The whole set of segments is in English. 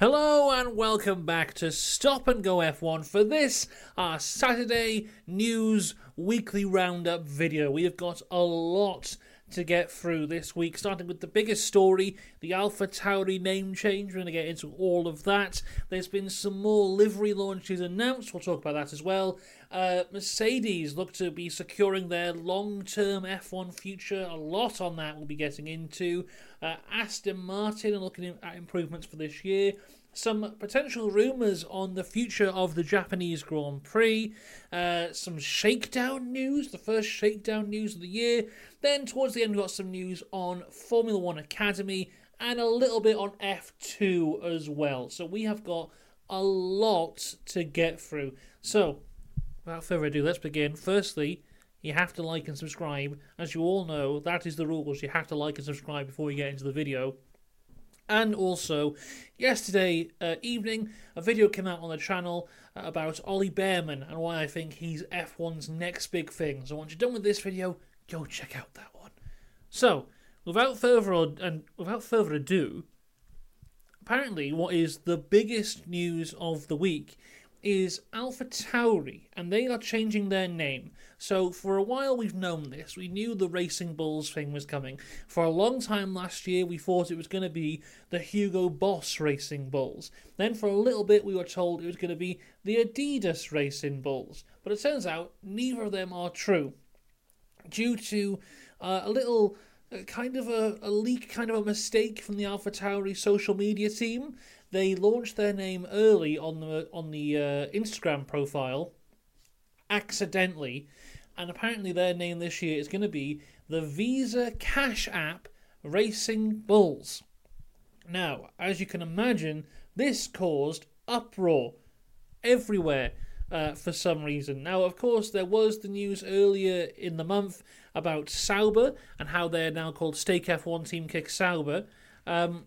Hello and welcome back to Stop and Go F1 for this, our Saturday news weekly roundup video. We have got a lot to get through this week, starting with the biggest story the Alpha Tauri name change. We're going to get into all of that. There's been some more livery launches announced. We'll talk about that as well. Uh, Mercedes look to be securing their long term F1 future. A lot on that we'll be getting into. Uh, Aston Martin are looking at improvements for this year some potential rumours on the future of the Japanese Grand Prix, uh, some shakedown news, the first shakedown news of the year. Then, towards the end, we got some news on Formula One Academy and a little bit on F2 as well. So, we have got a lot to get through. So, without further ado, let's begin. Firstly, you have to like and subscribe. As you all know, that is the rules. You have to like and subscribe before you get into the video. And also, yesterday uh, evening, a video came out on the channel uh, about Ollie Bearman and why I think he's F1's next big thing. So once you're done with this video, go check out that one. So, without further ado, and without further ado, apparently, what is the biggest news of the week is Alpha Tauri, and they are changing their name. So, for a while, we've known this. We knew the Racing Bulls thing was coming. For a long time last year, we thought it was going to be the Hugo Boss Racing Bulls. Then, for a little bit, we were told it was going to be the Adidas Racing Bulls. But it turns out neither of them are true. Due to uh, a little kind of a, a leak, kind of a mistake from the Alpha Tauri social media team. They launched their name early on the on the uh, Instagram profile, accidentally, and apparently their name this year is going to be the Visa Cash App Racing Bulls. Now, as you can imagine, this caused uproar everywhere uh, for some reason. Now, of course, there was the news earlier in the month about Sauber and how they're now called Stake F1 Team Kick Sauber. Um,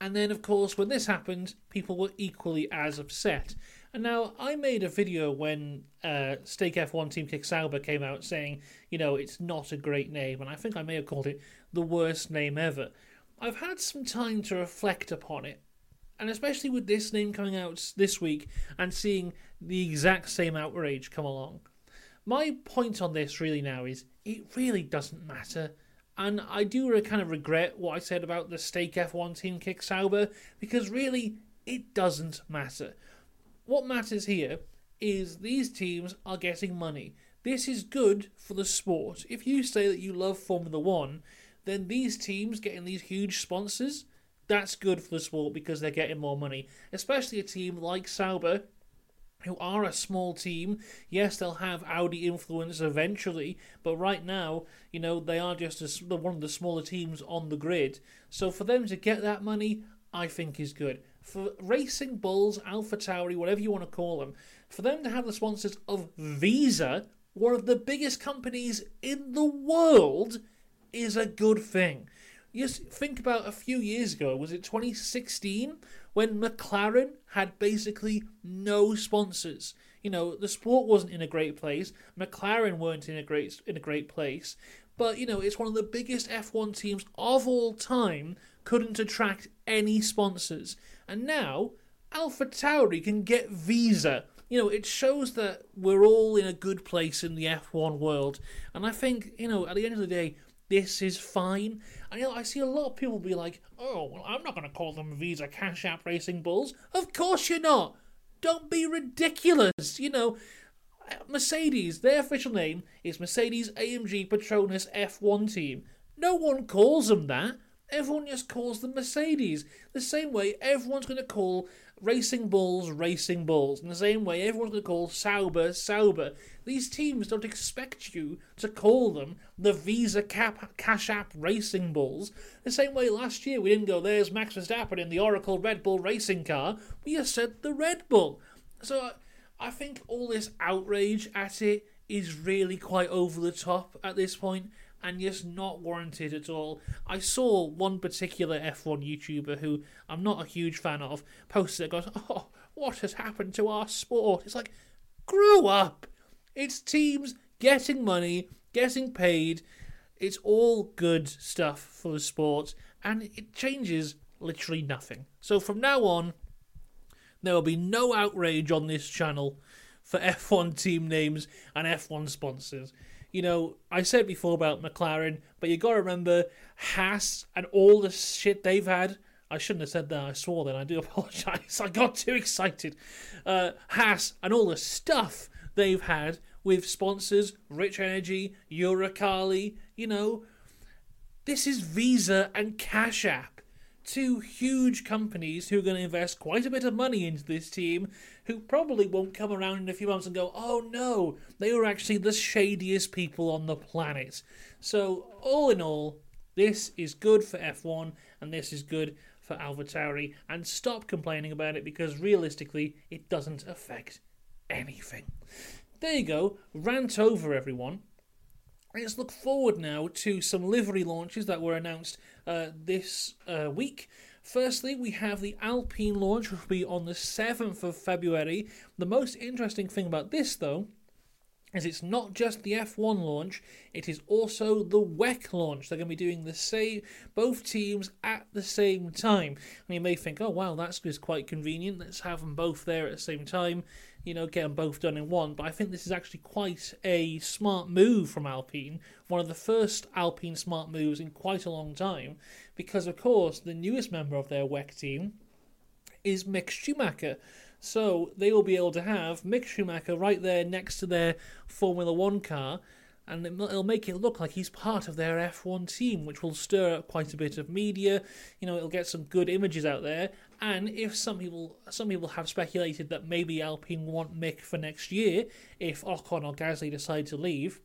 and then, of course, when this happened, people were equally as upset. And now, I made a video when uh, Stake F1 Team Kick Sauber came out saying, you know, it's not a great name, and I think I may have called it the worst name ever. I've had some time to reflect upon it, and especially with this name coming out this week and seeing the exact same outrage come along. My point on this really now is it really doesn't matter and I do kind of regret what I said about the Stake F1 team kick Sauber because really it doesn't matter. What matters here is these teams are getting money. This is good for the sport. If you say that you love Formula One, then these teams getting these huge sponsors, that's good for the sport because they're getting more money. Especially a team like Sauber, who are a small team. Yes, they'll have Audi influence eventually, but right now, you know, they are just a, one of the smaller teams on the grid. So for them to get that money, I think is good. For Racing Bulls, Alpha Tauri, whatever you want to call them, for them to have the sponsors of Visa, one of the biggest companies in the world, is a good thing. Just think about a few years ago, was it 2016, when McLaren had basically no sponsors. You know, the sport wasn't in a great place. McLaren weren't in a great in a great place. But you know, it's one of the biggest F1 teams of all time couldn't attract any sponsors. And now Alpha Tauri can get Visa. You know, it shows that we're all in a good place in the F1 world. And I think, you know, at the end of the day, this is fine. And I see a lot of people be like, oh, well, I'm not going to call them Visa Cash App Racing Bulls. Of course you're not. Don't be ridiculous. You know, Mercedes, their official name is Mercedes AMG Petronas F1 Team. No one calls them that. Everyone just calls them Mercedes. The same way everyone's going to call Racing Bulls Racing Bulls. In the same way everyone's going to call Sauber Sauber. These teams don't expect you to call them the Visa Cap- Cash App Racing Bulls. The same way last year we didn't go, there's Max Verstappen in the Oracle Red Bull racing car. We just said the Red Bull. So I think all this outrage at it is really quite over the top at this point and just not warranted at all. I saw one particular F1 YouTuber who I'm not a huge fan of posted it goes, Oh, what has happened to our sport? It's like, grow up! It's teams getting money, getting paid. It's all good stuff for the sport, and it changes literally nothing. So from now on, there will be no outrage on this channel for F1 team names and F1 sponsors. You know, I said before about McLaren, but you got to remember Haas and all the shit they've had. I shouldn't have said that. I swore then. I do apologise. I got too excited. Uh, Haas and all the stuff they've had with sponsors, Rich Energy, Uralkali. You know, this is Visa and Cash App two huge companies who are going to invest quite a bit of money into this team, who probably won't come around in a few months and go, oh no, they were actually the shadiest people on the planet. So, all in all, this is good for F1 and this is good for AlphaTauri. And stop complaining about it because realistically, it doesn't affect anything. There you go, rant over everyone. Let's look forward now to some livery launches that were announced uh, this uh, week. Firstly, we have the Alpine launch, which will be on the 7th of February. The most interesting thing about this, though, is it's not just the F1 launch, it is also the WEC launch. They're going to be doing the same, both teams at the same time. And you may think, oh wow, that's just quite convenient. Let's have them both there at the same time you know, get them both done in one. But I think this is actually quite a smart move from Alpine, one of the first Alpine smart moves in quite a long time, because of course the newest member of their WEC team is Mick Schumacher. So they will be able to have Mick Schumacher right there next to their Formula One car, and it'll make it look like he's part of their F1 team, which will stir up quite a bit of media. You know, it'll get some good images out there. And if some people, some people have speculated that maybe Alpine want Mick for next year, if Ocon or Gasly decide to leave,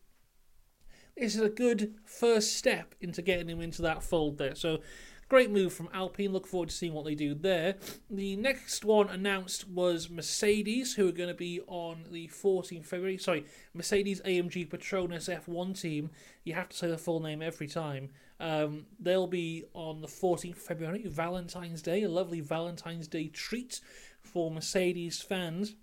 this is a good first step into getting him into that fold there. So Great move from Alpine. Look forward to seeing what they do there. The next one announced was Mercedes, who are going to be on the 14th February. Sorry, Mercedes AMG Petronas F1 team. You have to say the full name every time. Um, they'll be on the 14th February, Valentine's Day, a lovely Valentine's Day treat for Mercedes fans.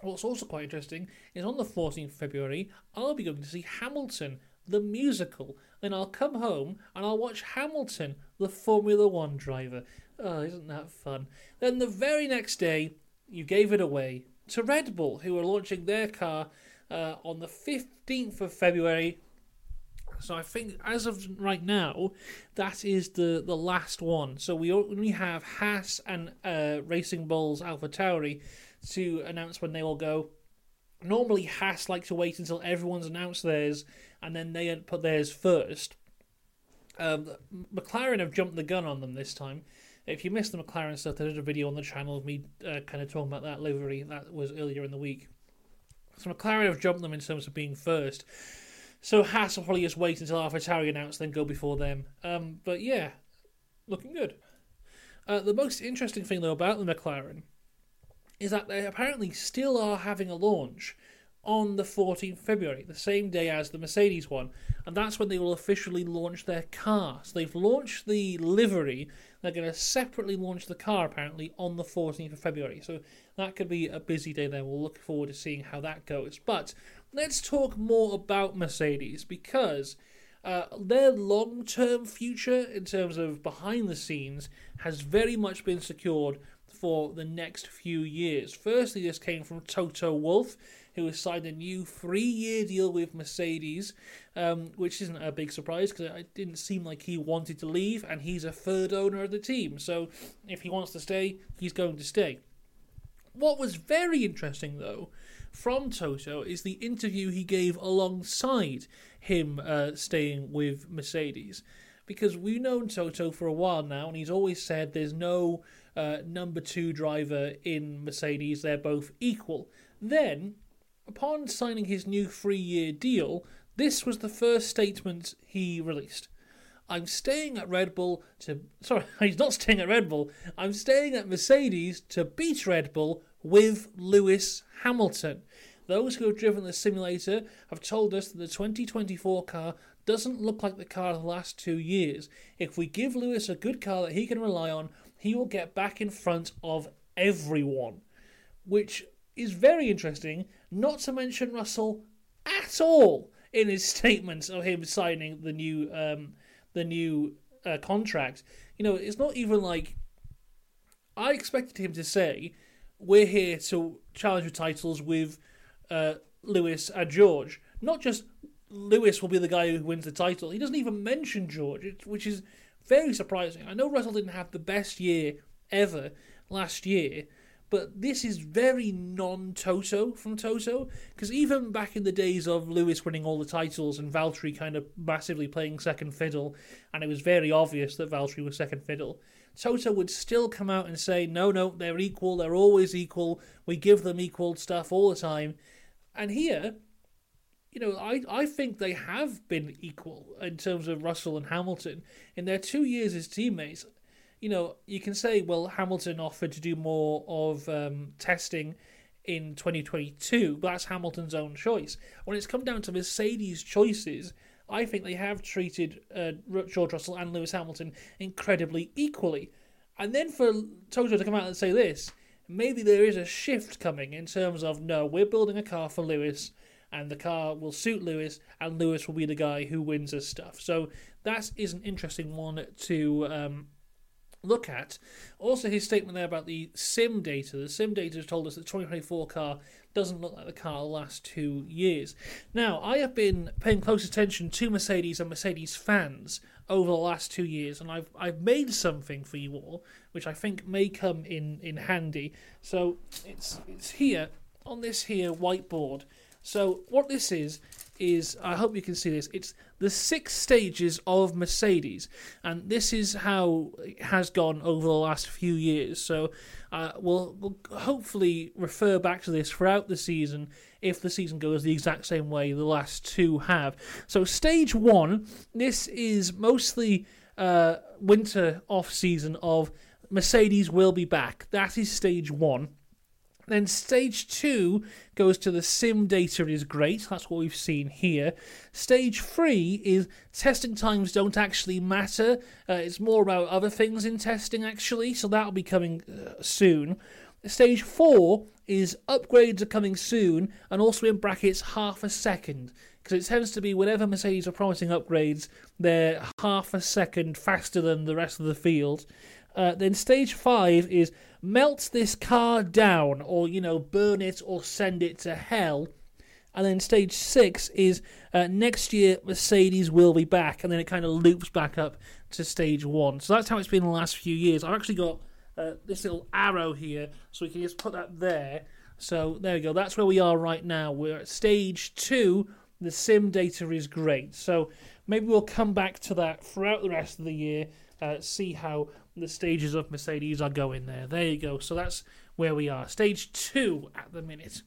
What's also quite interesting is on the 14th February, I'll be going to see Hamilton, the musical. Then I'll come home and I'll watch Hamilton, the Formula One driver. Oh, isn't that fun? Then the very next day, you gave it away to Red Bull, who are launching their car uh, on the 15th of February. So I think as of right now, that is the, the last one. So we only have Haas and uh, Racing Bulls Alpha Tauri to announce when they will go. Normally, Haas like to wait until everyone's announced theirs and then they put theirs first. Um, McLaren have jumped the gun on them this time. If you missed the McLaren stuff, there's a video on the channel of me uh, kind of talking about that livery. That was earlier in the week. So McLaren have jumped them in terms of being first. So Haas will probably just wait until AlphaTauri announce, then go before them. Um, but yeah, looking good. Uh, the most interesting thing though about the McLaren is that they apparently still are having a launch on the 14th February, the same day as the Mercedes one, and that's when they will officially launch their car. So they've launched the livery, they're going to separately launch the car apparently on the 14th of February. So that could be a busy day there. We'll look forward to seeing how that goes. But let's talk more about Mercedes because uh, their long term future, in terms of behind the scenes, has very much been secured for the next few years. Firstly, this came from Toto Wolff who has signed a new three year deal with Mercedes, um, which isn't a big surprise because it didn't seem like he wanted to leave, and he's a third owner of the team. So if he wants to stay, he's going to stay. What was very interesting, though, from Toto is the interview he gave alongside him uh, staying with Mercedes. Because we've known Toto for a while now, and he's always said there's no uh, number two driver in Mercedes, they're both equal. Then Upon signing his new three year deal, this was the first statement he released. I'm staying at Red Bull to. Sorry, he's not staying at Red Bull. I'm staying at Mercedes to beat Red Bull with Lewis Hamilton. Those who have driven the simulator have told us that the 2024 car doesn't look like the car of the last two years. If we give Lewis a good car that he can rely on, he will get back in front of everyone. Which is very interesting, not to mention Russell at all in his statements of him signing the new um, the new uh, contract. You know, it's not even like I expected him to say, "We're here to challenge for titles with uh, Lewis and George." Not just Lewis will be the guy who wins the title. He doesn't even mention George, which is very surprising. I know Russell didn't have the best year ever last year, but this is very non Toto from Toto. Because even back in the days of Lewis winning all the titles and Valtteri kind of massively playing second fiddle, and it was very obvious that Valtteri was second fiddle, Toto would still come out and say, no, no, they're equal, they're always equal, we give them equal stuff all the time. And here, you know, I, I think they have been equal in terms of Russell and Hamilton. In their two years as teammates, you know, you can say, well, Hamilton offered to do more of um, testing in 2022, but that's Hamilton's own choice. When it's come down to Mercedes' choices, I think they have treated uh, George Russell and Lewis Hamilton incredibly equally. And then for Toto to come out and say this, maybe there is a shift coming in terms of no, we're building a car for Lewis, and the car will suit Lewis, and Lewis will be the guy who wins us stuff. So that is an interesting one to um, look at. Also, his statement there about the sim data. The sim data has told us that the 2024 car doesn't look like the car the last two years. Now, I have been paying close attention to Mercedes and Mercedes fans over the last two years, and I've I've made something for you all, which I think may come in, in handy. So it's it's here on this here whiteboard. So what this is is I hope you can see this. It's the six stages of Mercedes, and this is how it has gone over the last few years. So uh, we'll, we'll hopefully refer back to this throughout the season if the season goes the exact same way the last two have. So stage one, this is mostly uh, winter off season of Mercedes will be back. That is stage one. Then stage two goes to the sim data is great. That's what we've seen here. Stage three is testing times don't actually matter. Uh, it's more about other things in testing actually, so that'll be coming uh, soon. Stage four is upgrades are coming soon, and also in brackets half a second because it tends to be whenever Mercedes are promising upgrades, they're half a second faster than the rest of the field. Uh, then stage five is melt this car down, or you know, burn it or send it to hell. And then stage six is uh, next year Mercedes will be back, and then it kind of loops back up to stage one. So that's how it's been the last few years. I've actually got uh, this little arrow here, so we can just put that there. So there we go. That's where we are right now. We're at stage two. The sim data is great. So maybe we'll come back to that throughout the rest of the year. Uh, see how the stages of Mercedes are going there. There you go. So that's where we are. Stage two at the minute.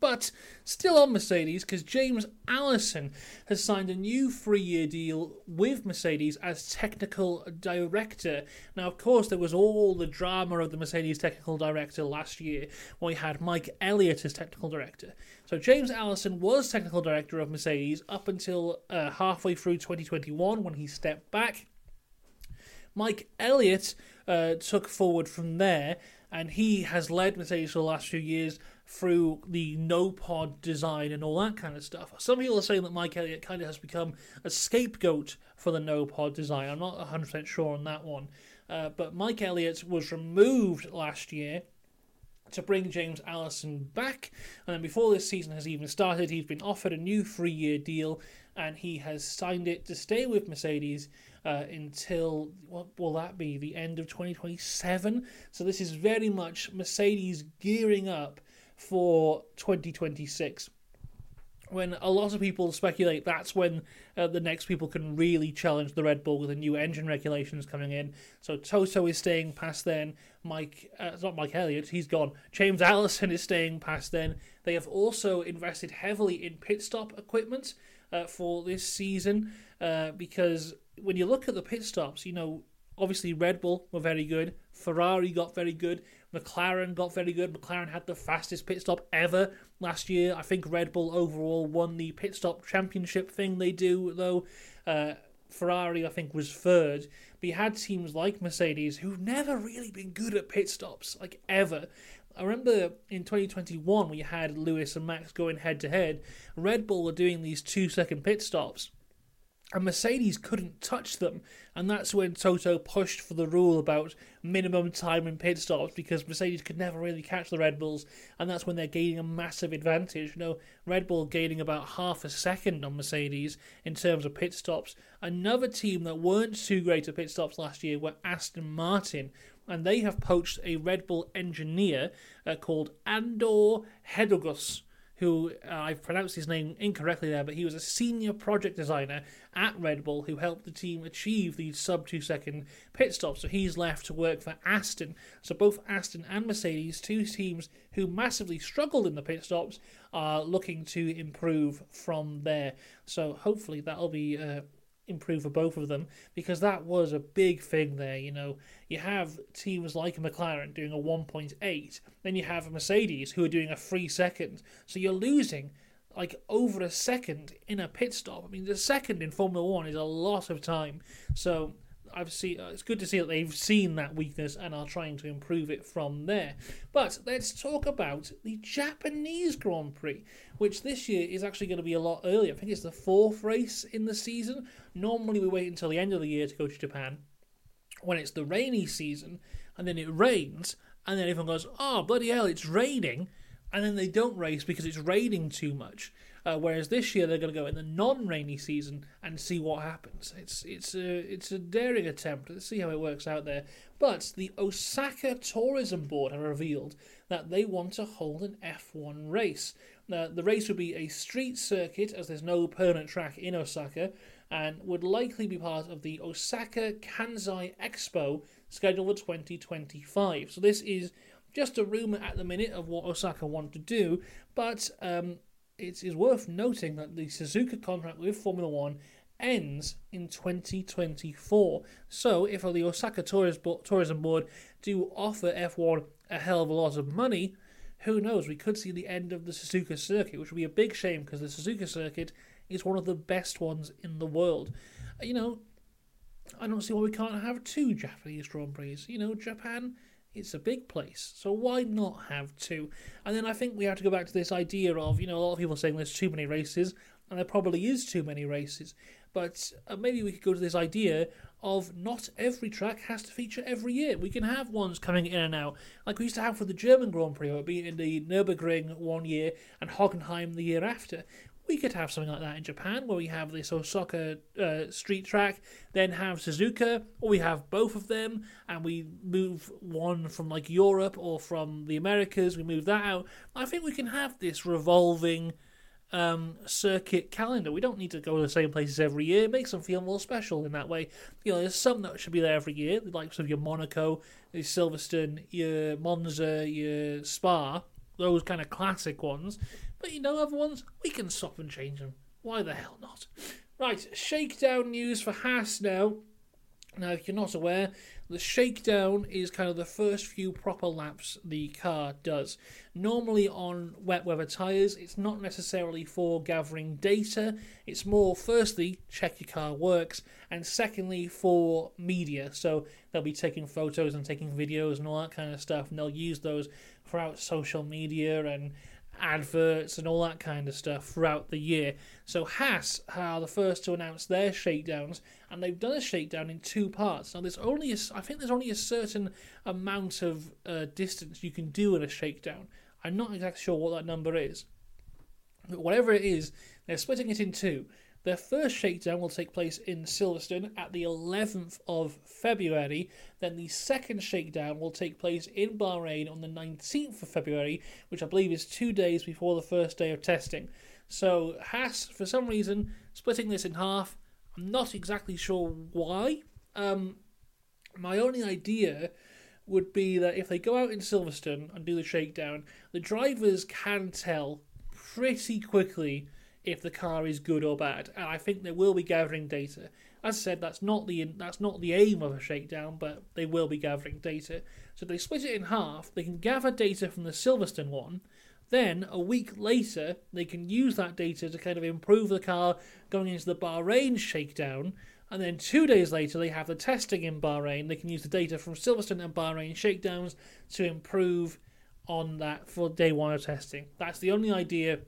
But still on Mercedes, because James Allison has signed a new three year deal with Mercedes as technical director. Now, of course, there was all the drama of the Mercedes technical director last year when we had Mike Elliott as technical director. So, James Allison was technical director of Mercedes up until uh, halfway through 2021 when he stepped back. Mike Elliott uh, took forward from there, and he has led Mercedes for the last few years through the no pod design and all that kind of stuff. Some people are saying that Mike Elliott kind of has become a scapegoat for the no pod design. I'm not 100% sure on that one. Uh, but Mike Elliott was removed last year to bring James Allison back. And then before this season has even started, he's been offered a new three year deal and he has signed it to stay with Mercedes uh, until what will that be? The end of 2027. So this is very much Mercedes gearing up for 2026 when a lot of people speculate that's when uh, the next people can really challenge the Red Bull with the new engine regulations coming in. So Toto is staying past then. Mike, uh, it's not Mike Elliott, he's gone. James Allison is staying past then. They have also invested heavily in pit stop equipment uh, for this season uh, because when you look at the pit stops, you know, obviously Red Bull were very good, Ferrari got very good, McLaren got very good. McLaren had the fastest pit stop ever last year. I think Red Bull overall won the pit stop championship thing they do, though. Uh, Ferrari, I think, was third. But you had teams like Mercedes who've never really been good at pit stops, like ever. I remember in 2021 we had Lewis and Max going head to head. Red Bull were doing these two second pit stops and Mercedes couldn't touch them. And that's when Toto pushed for the rule about minimum time in pit stops because Mercedes could never really catch the Red Bulls. And that's when they're gaining a massive advantage. You know, Red Bull gaining about half a second on Mercedes in terms of pit stops. Another team that weren't too great at pit stops last year were Aston Martin. And they have poached a Red Bull engineer uh, called Andor Hedogus who uh, I've pronounced his name incorrectly there, but he was a senior project designer at Red Bull who helped the team achieve these sub two second pit stops. So he's left to work for Aston. So both Aston and Mercedes, two teams who massively struggled in the pit stops, are looking to improve from there. So hopefully that'll be uh, improve for both of them because that was a big thing there. You know, you have teams like McLaren doing a 1.8, then you have Mercedes who are doing a three second. So you're losing like over a second in a pit stop. I mean, the second in Formula One is a lot of time. So I've seen uh, it's good to see that they've seen that weakness and are trying to improve it from there. But let's talk about the Japanese Grand Prix, which this year is actually going to be a lot earlier. I think it's the fourth race in the season. Normally we wait until the end of the year to go to Japan when it's the rainy season, and then it rains, and then everyone goes, "Oh bloody hell, it's raining," and then they don't race because it's raining too much. Uh, whereas this year they're going to go in the non-rainy season and see what happens. It's it's a it's a daring attempt. Let's see how it works out there. But the Osaka Tourism Board have revealed that they want to hold an F1 race. Now, the race would be a street circuit, as there's no permanent track in Osaka, and would likely be part of the Osaka Kansai Expo scheduled for 2025. So this is just a rumor at the minute of what Osaka want to do, but um, it is worth noting that the Suzuka contract with Formula One ends in 2024. So, if the Osaka Tourism Board do offer F1 a hell of a lot of money, who knows? We could see the end of the Suzuka circuit, which would be a big shame because the Suzuka circuit is one of the best ones in the world. You know, I don't see why we can't have two Japanese Grand Prix. You know, Japan it's a big place, so why not have two? And then I think we have to go back to this idea of, you know, a lot of people saying there's too many races, and there probably is too many races. But uh, maybe we could go to this idea of not every track has to feature every year. We can have ones coming in and out, like we used to have for the German Grand Prix, where it be in the Nürburgring one year and Hockenheim the year after. We could have something like that in Japan, where we have this Osaka uh, street track, then have Suzuka, or we have both of them, and we move one from like Europe or from the Americas. We move that out. I think we can have this revolving um, circuit calendar. We don't need to go to the same places every year. It makes them feel more special in that way. You know, there's some that should be there every year, the likes of your Monaco, your Silverstone, your Monza, your Spa, those kind of classic ones. But you know, other ones, we can swap and change them. Why the hell not? Right, shakedown news for Haas now. Now, if you're not aware, the shakedown is kind of the first few proper laps the car does. Normally on wet weather tyres, it's not necessarily for gathering data, it's more, firstly, check your car works, and secondly, for media. So they'll be taking photos and taking videos and all that kind of stuff, and they'll use those throughout social media and adverts and all that kind of stuff throughout the year. So Haas are the first to announce their shakedowns, and they've done a shakedown in two parts. Now there's only a, I think there's only a certain amount of uh, distance you can do in a shakedown. I'm not exactly sure what that number is, but whatever it is, they're splitting it in two. Their first shakedown will take place in Silverstone at the 11th of February. Then the second shakedown will take place in Bahrain on the 19th of February, which I believe is two days before the first day of testing. So, Haas, for some reason, splitting this in half. I'm not exactly sure why. Um, my only idea would be that if they go out in Silverstone and do the shakedown, the drivers can tell pretty quickly if the car is good or bad. And I think they will be gathering data. As I said, that's not the that's not the aim of a shakedown, but they will be gathering data. So they split it in half, they can gather data from the Silverstone one. Then a week later, they can use that data to kind of improve the car going into the Bahrain shakedown. And then two days later, they have the testing in Bahrain. They can use the data from Silverstone and Bahrain shakedowns to improve on that for day one of testing. That's the only idea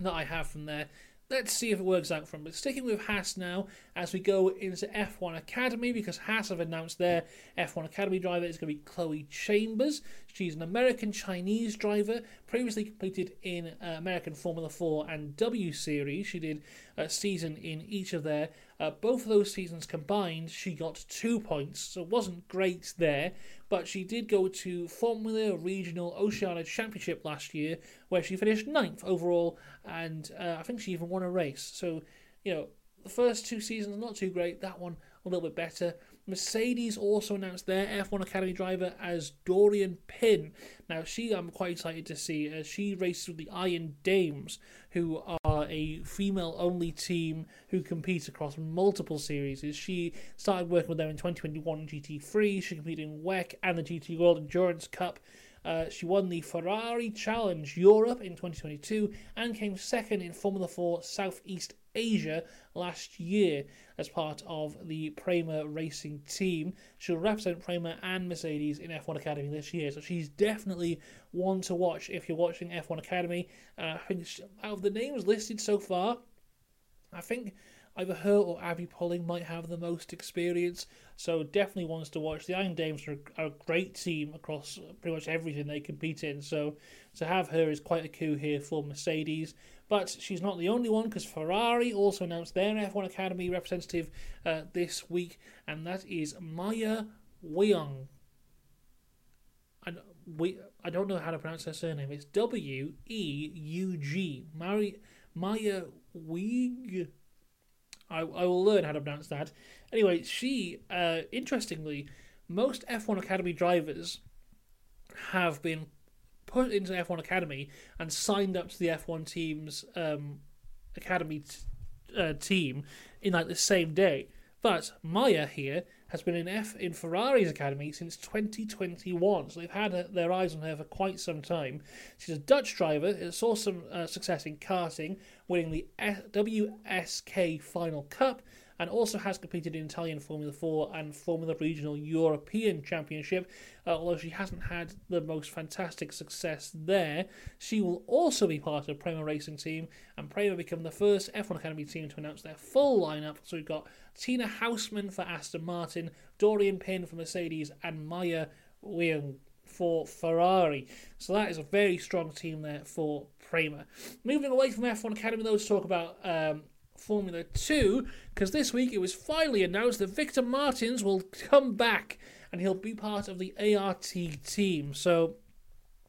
that I have from there. let's see if it works out for him. But sticking with Haas now as we go into F1 Academy because Haas have announced their F1 Academy driver is going to be Chloe Chambers. She's an American Chinese driver, previously competed in uh, American Formula 4 and W Series. She did a season in each of their. Uh, both of those seasons combined, she got two points, so it wasn't great there. But she did go to Formula Regional Oceania Championship last year, where she finished ninth overall, and uh, I think she even won a race. So, you know, the first two seasons not too great. That one a little bit better. Mercedes also announced their F1 Academy driver as Doriane Pin. Now, she I'm quite excited to see as she races with the Iron Dames, who are a female only team who compete across multiple series. She started working with them in 2021 GT3, she competed in WEC and the GT World Endurance Cup. Uh, she won the Ferrari Challenge Europe in 2022 and came second in Formula 4 Southeast Asia last year as part of the Prema Racing team. She'll represent Prema and Mercedes in F1 Academy this year, so she's definitely one to watch if you're watching F1 Academy. Uh, I think out of the names listed so far, I think either her or Abby Pulling might have the most experience. So definitely ones to watch. The Iron Dames are, a great team across pretty much everything they compete in. So to have her is quite a coup here for Mercedes. But she's not the only one because Ferrari also announced their F1 Academy representative uh, this week, and that is Maya Weung. And we, I don't know how to pronounce her surname. It's W E U G. Maya Weig. I, I will learn how to pronounce that. Anyway, she, uh, interestingly, most F1 Academy drivers have been put into F1 Academy and signed up to the F1 team's um, Academy t- uh, team in like the same day. But Maya here has been in F in Ferrari's academy since 2021, so they've had uh, their eyes on her for quite some time. She's a Dutch driver, saw some uh, success in karting, winning the WSK Final Cup, and also has competed in Italian Formula 4 and Formula Regional European Championship. Uh, although she hasn't had the most fantastic success there, she will also be part of Prema Racing Team, and Prema become the first F1 Academy team to announce their full lineup. So we've got Tina Hausmann for Aston Martin, Doriane Pin for Mercedes, and Maya Weung for Ferrari. So that is a very strong team there for Prema. Moving away from F1 Academy, though, to talk about um, Formula 2 because this week it was finally announced that Victor Martins will come back and he'll be part of the ART team. So,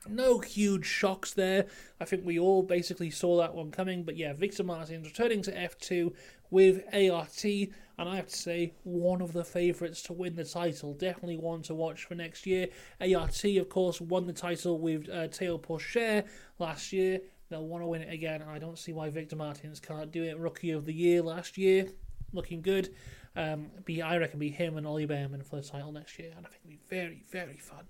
no huge shocks there. I think we all basically saw that one coming. But yeah, Victor Martins returning to F2 with ART, and I have to say, one of the favourites to win the title. Definitely one to watch for next year. ART, of course, won the title with uh, Théo Pourchaire last year. They'll want to win it again. I don't see why Victor Martins can't do it. Rookie of the year last year, looking good. Um, be I reckon be him and Ollie Bearman for the title next year, and I think it'll be very very fun.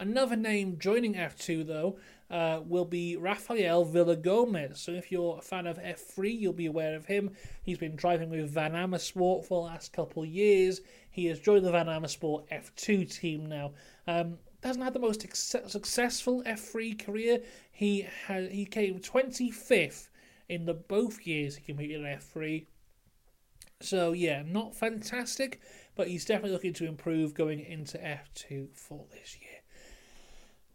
Another name joining F2 though uh, will be Rafael Villagomez. So if you're a fan of F3, you'll be aware of him. He's been driving with Van Amersfoort for the last couple years. He has joined the Van Amersfoort F2 team now. Um, hasn't had the most successful F3 career. He had he came 25th in the both years he competed in F3. So yeah, not fantastic, but he's definitely looking to improve going into F2 for this year.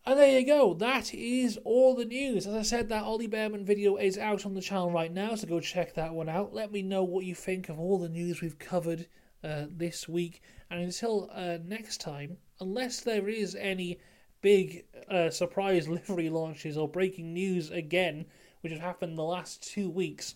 And there you go. That is all the news. As I said, that Ollie Bearman video is out on the channel right now, so go check that one out. Let me know what you think of all the news we've covered uh, this week. And until uh, next time, unless there is any big uh, surprise livery launches or breaking news again, which has happened the last two weeks,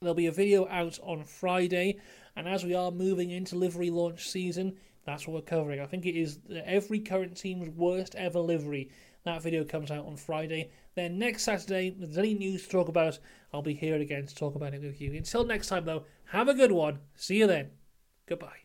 there'll be a video out on Friday. And as we are moving into livery launch season, that's what we're covering. I think it is every current team's worst ever livery. That video comes out on Friday. Then next Saturday, if there's any news to talk about, I'll be here again to talk about it with you. Until next time, though, have a good one. See you then. Goodbye.